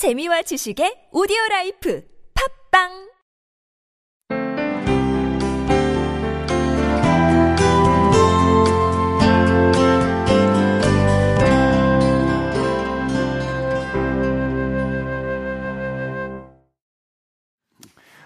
재미와 지식의 오디오 라이프 팝빵!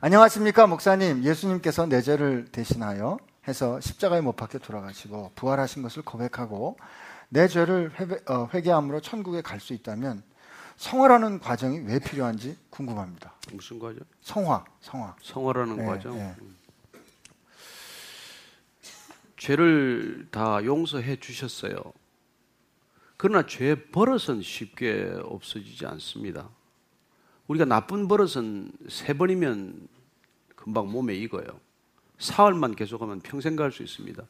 안녕하십니까 목사님. 예수님께서 내 죄를 대신하여 해서 십자가에 못 박혀 돌아가시고 부활하신 것을 고백하고 내 죄를 어, 회개함으로 천국에 갈 수 있다면 성화라는 과정이 왜 필요한지 궁금합니다. 무슨 과정? 성화, 성화. 성화라는 네, 과정. 네. 음. 죄를 다 용서해 주셨어요. 그러나 죄 버릇은 쉽게 없어지지 않습니다. 우리가 나쁜 버릇은 세 번이면 금방 몸에 익어요. 사흘만 계속하면 평생 갈 수 있습니다.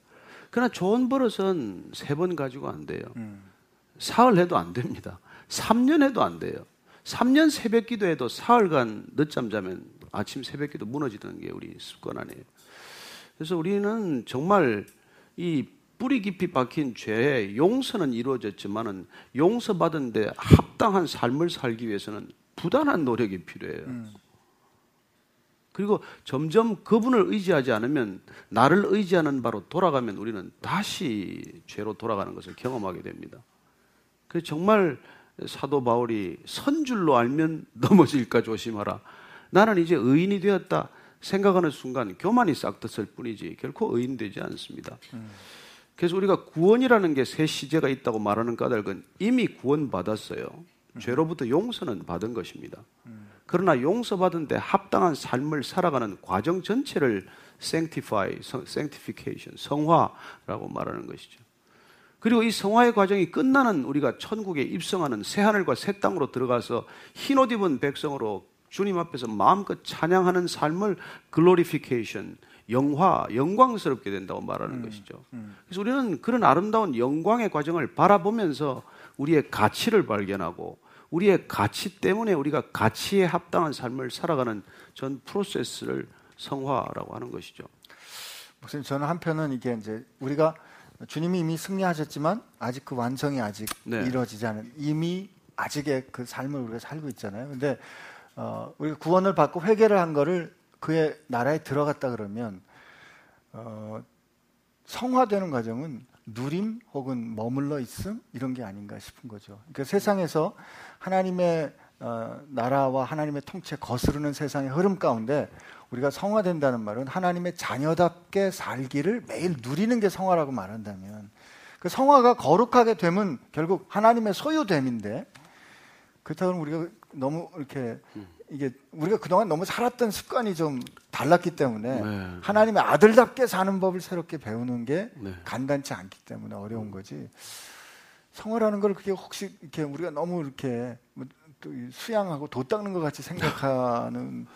그러나 좋은 버릇은 세 번 가지고 안 돼요. 사흘 해도 안 됩니다. 3년 해도 안 돼요. 3년 새벽 기도해도 사흘간 늦잠 자면 아침 새벽 기도 무너지는 게 우리 습관 아니에요. 그래서 우리는 정말 이 뿌리 깊이 박힌 죄의 용서는 이루어졌지만은 용서받은데 합당한 삶을 살기 위해서는 부단한 노력이 필요해요. 그리고 점점 그분을 의지하지 않으면 나를 의지하는 바로 돌아가면 우리는 다시 죄로 돌아가는 것을 경험하게 됩니다. 그래서 정말 사도 바울이 선 줄로 알면 넘어질까 조심하라. 나는 이제 의인이 되었다 생각하는 순간 교만이 싹트을 뿐이지 결코 의인 되지 않습니다. 그래서 우리가 구원이라는 게 새 시제가 있다고 말하는 까닭은 이미 구원 받았어요. 죄로부터 용서는 받은 것입니다. 그러나 용서받은 데 합당한 삶을 살아가는 과정 전체를 sanctify, sanctification, 성화라고 말하는 것이죠. 그리고 이 성화의 과정이 끝나는 우리가 천국에 입성하는 새 하늘과 새 땅으로 들어가서 흰 옷 입은 백성으로 주님 앞에서 마음껏 찬양하는 삶을 glorification, 영화, 영광스럽게 된다고 말하는 것이죠. 그래서 우리는 그런 아름다운 영광의 과정을 바라보면서 우리의 가치를 발견하고 우리의 가치 때문에 우리가 가치에 합당한 삶을 살아가는 전 프로세스를 성화라고 하는 것이죠. 목사님 저는 한편은 이게 이제 우리가 주님이 이미 승리하셨지만 아직 그 완성이 아직 네. 이루어지지 않은 이미 아직의 그 삶을 우리가 살고 있잖아요. 근데 어, 우리가 구원을 받고 회개를 한 거를 그의 나라에 들어갔다 그러면 어, 성화되는 과정은 누림 혹은 머물러 있음 이런 게 아닌가 싶은 거죠. 그러니까 세상에서 하나님의 어, 나라와 하나님의 통치에 거스르는 세상의 흐름 가운데 우리가 성화된다는 말은 하나님의 자녀답게 살기를 매일 누리는 게 성화라고 말한다면 그 성화가 거룩하게 되면 결국 하나님의 소유됨인데 그렇다면 우리가 너무 이렇게 이게 우리가 그동안 너무 살았던 습관이 좀 달랐기 때문에 네. 하나님의 아들답게 사는 법을 새롭게 배우는 게 네. 간단치 않기 때문에 어려운 거지. 성화라는 걸 그게 혹시 이렇게 우리가 너무 이렇게 뭐또이 수양하고 도 닦는 것 같이 생각하는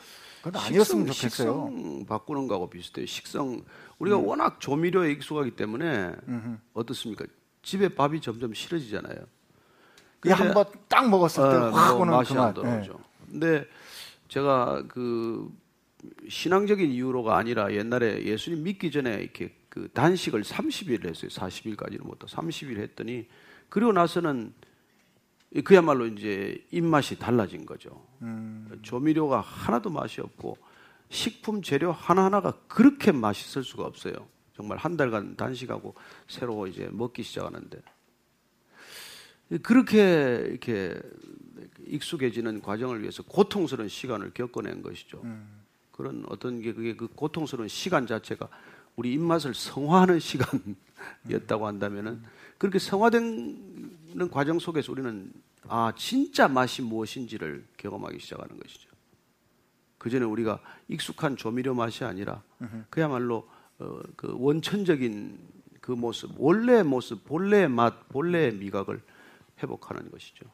건 아니었으면 식성, 좋겠어요. 식성 바꾸는 거하고 비슷해요. 식성 우리가 워낙 조미료에 익숙하기 때문에 어떻습니까? 집에 밥이 점점 싫어지잖아요. 그게 한번 딱 먹었을 때 어, 확뭐 오는 맛이 그안 맛. 돌아오죠. 근데 제가 그 신앙적인 이유로가 아니라 옛날에 예수님 믿기 전에 이렇게 그 단식을 30일 했어요. 40일까지는 못하 30일 했더니 그리고 나서는 그야말로 이제 입맛이 달라진 거죠. 조미료가 하나도 맛이 없고 식품 재료 하나하나가 그렇게 맛있을 수가 없어요. 정말 한 달간 단식하고 새로 이제 먹기 시작하는데 그렇게 이렇게 익숙해지는 과정을 위해서 고통스러운 시간을 겪어낸 것이죠. 그런 어떤 게 그게 그 고통스러운 시간 자체가 우리 입맛을 성화하는 시간이었다고 한다면은 그렇게 성화 되는 과정 속에서 우리는 아 진짜 맛이 무엇인지를 경험하기 시작하는 것이죠. 그 전에 우리가 익숙한 조미료 맛이 아니라 그야말로 어, 그 원천적인 그 모습, 원래의 모습, 본래의 맛, 본래의 미각을 회복하는 것이죠.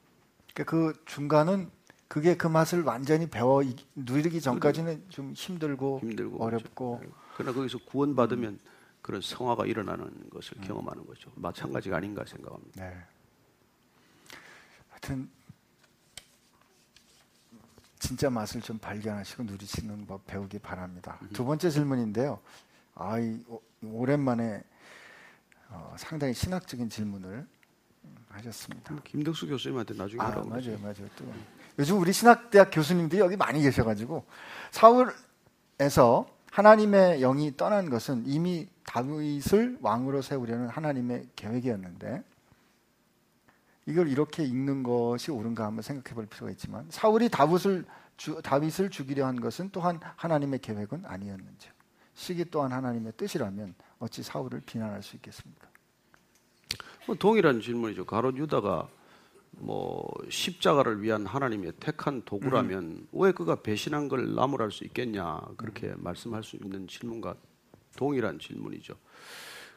그러니까 그 중간은 그게 그 맛을 완전히 배워 이- 누리기 전까지는 좀 힘들고, 힘들고 어렵고 그렇죠. 그러나 거기서 구원받으면 그런 성화가 일어나는 것을 경험하는 거죠. 마찬가지가 아닌가 생각합니다. 네. 하여튼 진짜 맛을 좀 발견하시고 누리시는 법 배우기 바랍니다. 두 번째 질문인데요. 아, 이, 오- 오랜만에 어, 상당히 신학적인 질문을 음, 하셨습니다. 김덕수 교수님한테 나중에 아 하라고 맞아요. 맞아요. 또 요즘 우리 신학대학 교수님들이 여기 많이 계셔가지고 사울에서 하나님의 영이 떠난 것은 이미 다윗을 왕으로 세우려는 하나님의 계획이었는데 이걸 이렇게 읽는 것이 옳은가 한번 생각해 볼 필요가 있지만 사울이 다윗을 주, 다윗을 죽이려 한 것은 또한 하나님의 계획은 아니었는지 시기 또한 하나님의 뜻이라면 어찌 사울을 비난할 수 있겠습니까? 뭐 동일한 질문이죠. 가롯 유다가 뭐 십자가를 위한 하나님의 택한 도구라면 음. 왜 그가 배신한 걸 나무랄 수 있겠냐 그렇게 음. 말씀할 수 있는 질문과 동일한 질문이죠.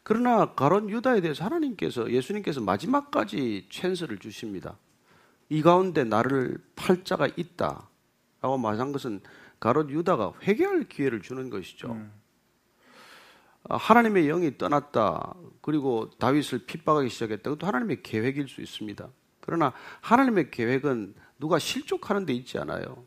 그러나 가론 유다에 대해서 하나님께서 예수님께서 마지막까지 찬스를 주십니다. 이 가운데 나를 팔자가 있다라고 말한 것은 가론 유다가 회개할 기회를 주는 것이죠. 음. 아, 하나님의 영이 떠났다. 그리고 다윗을 핍박하기 시작했다. 그것도 하나님의 계획일 수 있습니다. 그러나 하나님의 계획은 누가 실족하는 데 있지 않아요.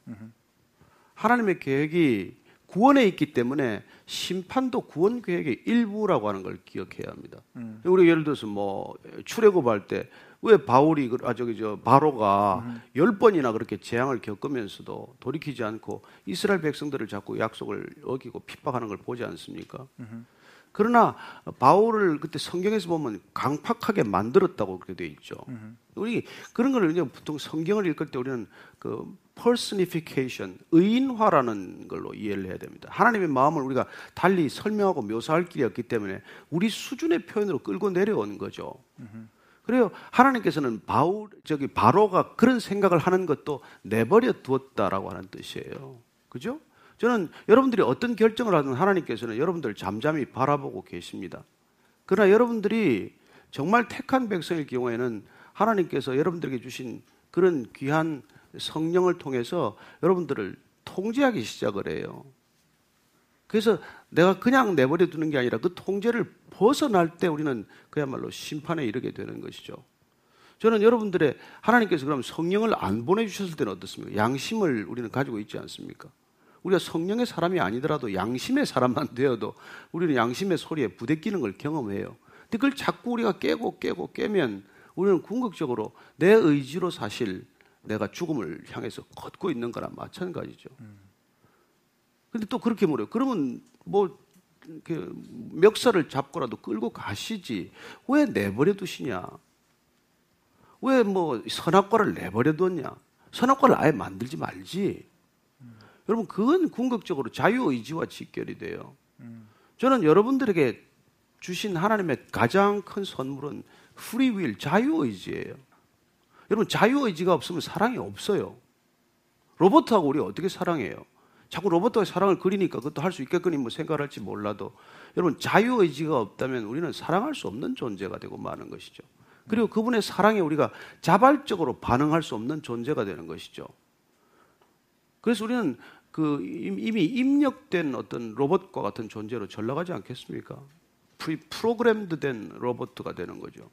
하나님의 계획이 구원에 있기 때문에 심판도 구원 계획의 일부라고 하는 걸 기억해야 합니다. 음. 우리 예를 들어서 뭐 출애굽할 때 왜 바울이 그, 아 저기 저 바로가 음. 열 번이나 그렇게 재앙을 겪으면서도 돌이키지 않고 이스라엘 백성들을 자꾸 약속을 어기고 핍박하는 걸 보지 않습니까? 음. 그러나 바울을 그때 성경에서 보면 강팍하게 만들었다고 그렇게 돼 있죠. 음. 우리 그런 걸 이제 보통 성경을 읽을 때 우리는 그 personification, 의인화라는 걸로 이해를 해야 됩니다. 하나님의 마음을 우리가 달리 설명하고 묘사할 길이 없기 때문에 우리 수준의 표현으로 끌고 내려오는 거죠. 음. 그래요. 하나님께서는 바울 저기 바로가 그런 생각을 하는 것도 내버려 두었다라고 하는 뜻이에요. 그죠? 저는 여러분들이 어떤 결정을 하든 하나님께서는 여러분들을 잠잠히 바라보고 계십니다. 그러나 여러분들이 정말 택한 백성일 경우에는 하나님께서 여러분들에게 주신 그런 귀한 성령을 통해서 여러분들을 통제하기 시작을 해요. 그래서 내가 그냥 내버려 두는 게 아니라 그 통제를 벗어날 때 우리는 그야말로 심판에 이르게 되는 것이죠. 저는 여러분들의 하나님께서 그럼 성령을 안 보내주셨을 때는 어떻습니까? 양심을 우리는 가지고 있지 않습니까? 우리가 성령의 사람이 아니더라도 양심의 사람만 되어도 우리는 양심의 소리에 부대끼는 걸 경험해요. 근데 그걸 자꾸 우리가 깨고 깨고 깨면 우리는 궁극적으로 내 의지로 사실 내가 죽음을 향해서 걷고 있는 거랑 마찬가지죠. 근데 또 그렇게 물어요. 그러면 뭐 멱살을 잡고라도 끌고 가시지. 왜 내버려 두시냐? 왜 뭐 선악과를 내버려 뒀냐? 선악과를 아예 만들지 말지. 여러분 그건 궁극적으로 자유의지와 직결이 돼요. 저는 여러분들에게 주신 하나님의 가장 큰 선물은 프리윌 자유의지예요. 여러분 자유의지가 없으면 사랑이 없어요. 로봇하고 우리 어떻게 사랑해요? 자꾸 로봇하고 사랑을 그리니까 그것도 할 수 있겠거니 뭐 생각할지 몰라도 여러분 자유의지가 없다면 우리는 사랑할 수 없는 존재가 되고 마는 것이죠. 그리고 그분의 사랑에 우리가 자발적으로 반응할 수 없는 존재가 되는 것이죠. 그래서 우리는 그 이미 입력된 어떤 로봇과 같은 존재로 전락하지 않겠습니까? 프로그램드 된 로봇가 되는 거죠.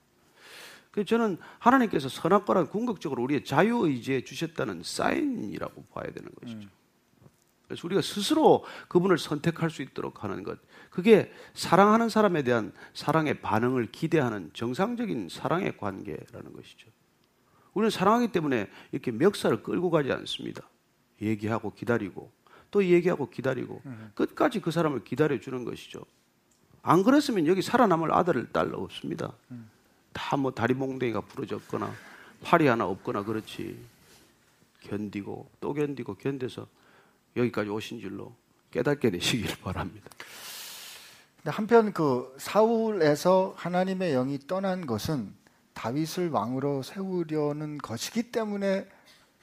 그래서 저는 하나님께서 선악과란 궁극적으로 우리의 자유의지에 주셨다는 사인이라고 봐야 되는 것이죠. 그래서 우리가 스스로 그분을 선택할 수 있도록 하는 것. 그게 사랑하는 사람에 대한 사랑의 반응을 기대하는 정상적인 사랑의 관계라는 것이죠. 우리는 사랑하기 때문에 이렇게 멱살을 끌고 가지 않습니다. 얘기하고 기다리고 또 얘기하고 기다리고 음. 끝까지 그 사람을 기다려 주는 것이죠. 안 그랬으면 여기 살아남을 아들 딸 없습니다. 음. 다뭐 다리 몽둥이가 부러졌거나 팔이 하나 없거나 그렇지 견디고 또 견디고 견뎌서 여기까지 오신 줄로 깨닫게 되시길 바랍니다. 한편 그 사울에서 하나님의 영이 떠난 것은 다윗을 왕으로 세우려는 것이기 때문에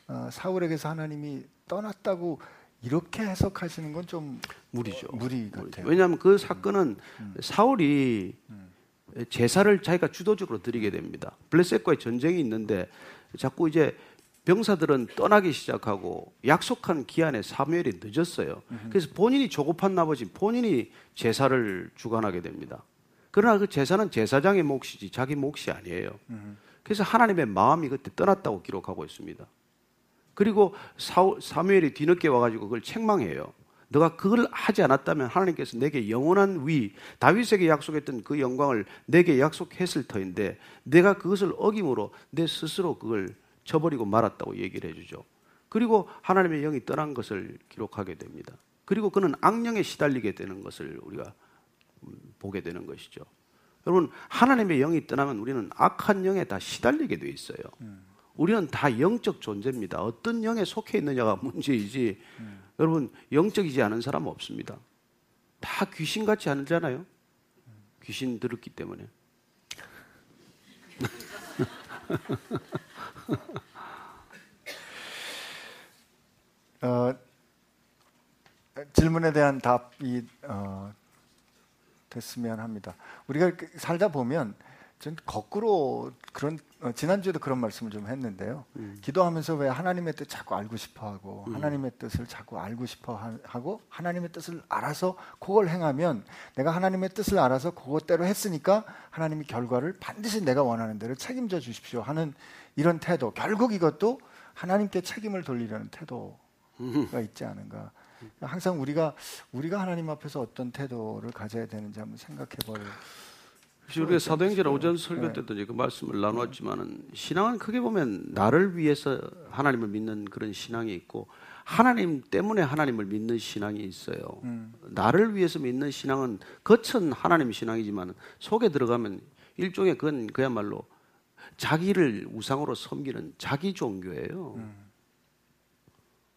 어, 사울에게서 하나님이 떠났다고 이렇게 해석하시는 건 좀 무리죠. 무리 같아요. 왜냐하면 그 사건은 음. 사울이 음. 제사를 자기가 주도적으로 드리게 됩니다. 블레셋과의 전쟁이 있는데 자꾸 이제 병사들은 떠나기 시작하고 약속한 기한에 사무엘이 늦었어요. 그래서 본인이 조급한 나머지 본인이 제사를 주관하게 됩니다. 그러나 그 제사는 제사장의 몫이지 자기 몫이 아니에요. 그래서 하나님의 마음이 그때 떠났다고 기록하고 있습니다. 그리고 사무엘이 뒤늦게 와가지고 그걸 책망해요. 너가 그걸 하지 않았다면 하나님께서 내게 영원한 위, 다윗에게 약속했던 그 영광을 내게 약속했을 터인데 내가 그것을 어김으로 내 스스로 그걸 쳐버리고 말았다고 얘기를 해주죠. 그리고 하나님의 영이 떠난 것을 기록하게 됩니다. 그리고 그는 악령에 시달리게 되는 것을 우리가 음, 보게 되는 것이죠. 여러분 하나님의 영이 떠나면 우리는 악한 영에 다 시달리게 돼 있어요. 우리는 다 영적 존재입니다. 어떤 영에 속해 있느냐가 문제이지. 여러분 영적이지 않은 사람 없습니다. 다 귀신 같지 않잖아요. 귀신 들었기 때문에. 어, 질문에 대한 답이 어, 됐으면 합니다. 우리가 그 살다 보면 전 거꾸로 그런 어, 지난주에도 그런 말씀을 좀 했는데요. 기도하면서 왜 하나님의 뜻 자꾸 알고 싶어 하고 하나님의 뜻을 자꾸 알고 싶어 하고 하나님의 뜻을 알아서 그걸 행하면 내가 하나님의 뜻을 알아서 그것대로 했으니까 하나님이 결과를 반드시 내가 원하는 대로 책임져 주십시오 하는 이런 태도. 결국 이것도 하나님께 책임을 돌리려는 태도가 있지 않은가. 항상 우리가 우리가 하나님 앞에서 어떤 태도를 가져야 되는지 한번 생각해 볼 우리가 사도행전 오전 네. 설교 때도 그 말씀을 나눴지만은 신앙은 크게 보면 나를 위해서 하나님을 믿는 그런 신앙이 있고 하나님 때문에 하나님을 믿는 신앙이 있어요. 음. 나를 위해서 믿는 신앙은 겉은 하나님 신앙이지만 속에 들어가면 일종의 그건 그야말로 자기를 우상으로 섬기는 자기 종교예요. 음.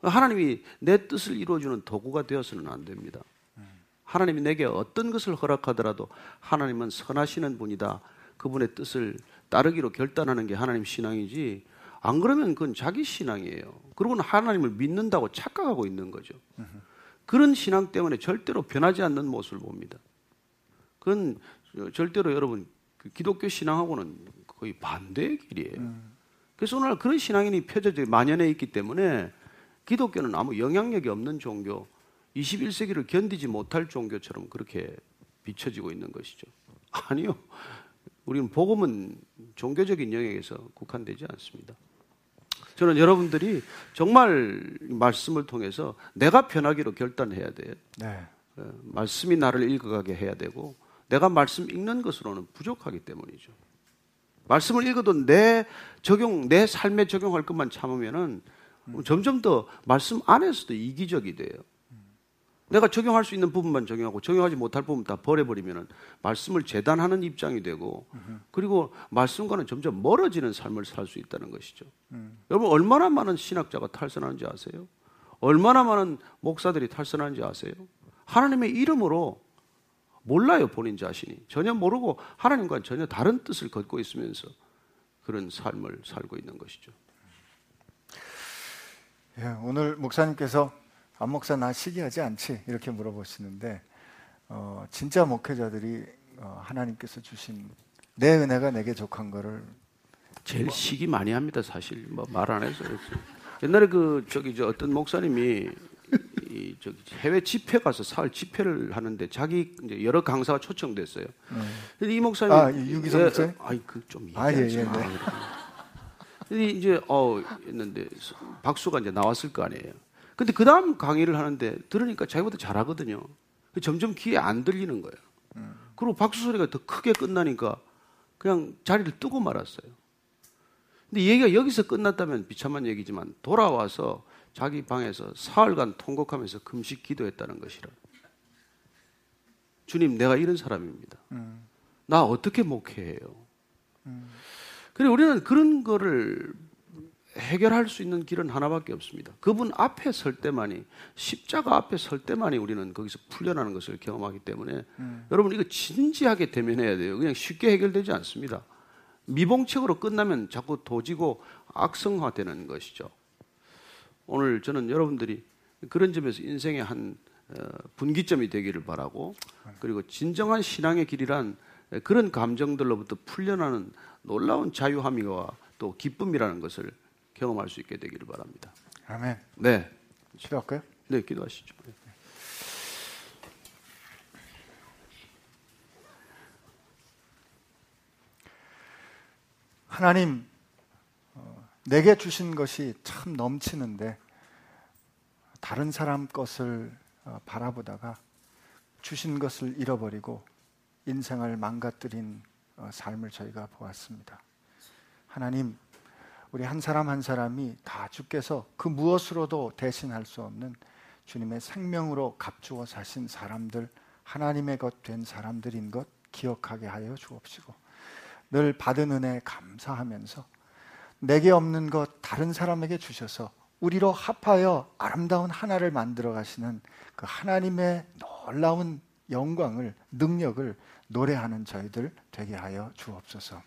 하나님이 내 뜻을 이루어주는 도구가 되어서는 안 됩니다. 하나님이 내게 어떤 것을 허락하더라도 하나님은 선하시는 분이다. 그분의 뜻을 따르기로 결단하는 게 하나님 신앙이지. 안 그러면 그건 자기 신앙이에요. 그러고는 하나님을 믿는다고 착각하고 있는 거죠. 그런 신앙 때문에 절대로 변하지 않는 모습을 봅니다. 그건 절대로 여러분 그 기독교 신앙하고는 거의 반대의 길이에요. 그래서 오늘 그런 신앙인이 펴져져 만연해 있기 때문에 기독교는 아무 영향력이 없는 종교, 21세기를 견디지 못할 종교처럼 그렇게 비춰지고 있는 것이죠. 아니요. 우리는 복음은 종교적인 영역에서 국한되지 않습니다. 저는 여러분들이 정말 말씀을 통해서 내가 편하기로 결단해야 돼요. 네. 어, 말씀이 나를 읽어가게 해야 되고 내가 말씀 읽는 것으로는 부족하기 때문이죠. 말씀을 읽어도 내 적용, 내 삶에 적용할 것만 참으면은 점점 더 말씀 안에서도 이기적이 돼요. 내가 적용할 수 있는 부분만 적용하고 적용하지 못할 부분 다 버려버리면은 말씀을 재단하는 입장이 되고 그리고 말씀과는 점점 멀어지는 삶을 살 수 있다는 것이죠. 여러분 얼마나 많은 신학자가 탈선하는지 아세요? 얼마나 많은 목사들이 탈선하는지 아세요? 하나님의 이름으로 몰라요 본인 자신이 전혀 모르고 하나님과는 전혀 다른 뜻을 걷고 있으면서 그런 삶을 살고 있는 것이죠. 예, 오늘 목사님께서 안 목사 나 시기하지 않지 이렇게 물어보시는데 어, 진짜 목회자들이 어, 하나님께서 주신 내 은혜가 내게 족한 거를 제일 시기 많이 합니다 사실 뭐 말 안 해서. 옛날에 그 저기 저 어떤 목사님이 이 저기 해외 집회 가서 사흘 집회를 하는데 자기 이제 여러 강사가 초청됐어요. 근데 이 목사님 아, 이 유기성 목사님? 아이 그좀 아, 예, 예, 네. 근데 이제 어 했는데 박수가 이제 나왔을 거 아니에요. 근데 그 다음 강의를 하는데 들으니까 자기보다 잘하거든요. 점점 귀에 안 들리는 거예요. 그리고 박수 소리가 더 크게 끝나니까 그냥 자리를 뜨고 말았어요. 근데 얘기가 여기서 끝났다면 비참한 얘기지만 돌아와서 자기 방에서 사흘간 통곡하면서 금식 기도했다는 것이라. 주님, 내가 이런 사람입니다. 나 어떻게 목회해요? 그래 우리는 그런 거를 해결할 수 있는 길은 하나밖에 없습니다. 그분 앞에 설 때만이 십자가 앞에 설 때만이 우리는 거기서 풀려나는 것을 경험하기 때문에 여러분 이거 진지하게 대면해야 돼요. 그냥 쉽게 해결되지 않습니다. 미봉책으로 끝나면 자꾸 도지고 악성화되는 것이죠. 오늘 저는 여러분들이 그런 점에서 인생의 한 어, 분기점이 되기를 바라고 그리고 진정한 신앙의 길이란 그런 감정들로부터 풀려나는 놀라운 자유함이와 또 기쁨이라는 것을 경험할 수 있게 되기를 바랍니다. 아멘. 네, 기도할까요? 네 기도하시죠. 하나님 어, 내게 주신 것이 참 넘치는데 다른 사람 것을 어, 바라보다가 주신 것을 잃어버리고 인생을 망가뜨린 어, 삶을 저희가 보았습니다. 하나님 우리 한 사람 한 사람이 다 주께서 그 무엇으로도 대신할 수 없는 주님의 생명으로 값주어 사신 사람들, 하나님의 것 된 사람들인 것 기억하게 하여 주옵시고 늘 받은 은혜 감사하면서 내게 없는 것 다른 사람에게 주셔서 우리로 합하여 아름다운 하나를 만들어 가시는 그 하나님의 놀라운 영광을 능력을 노래하는 저희들 되게 하여 주옵소서.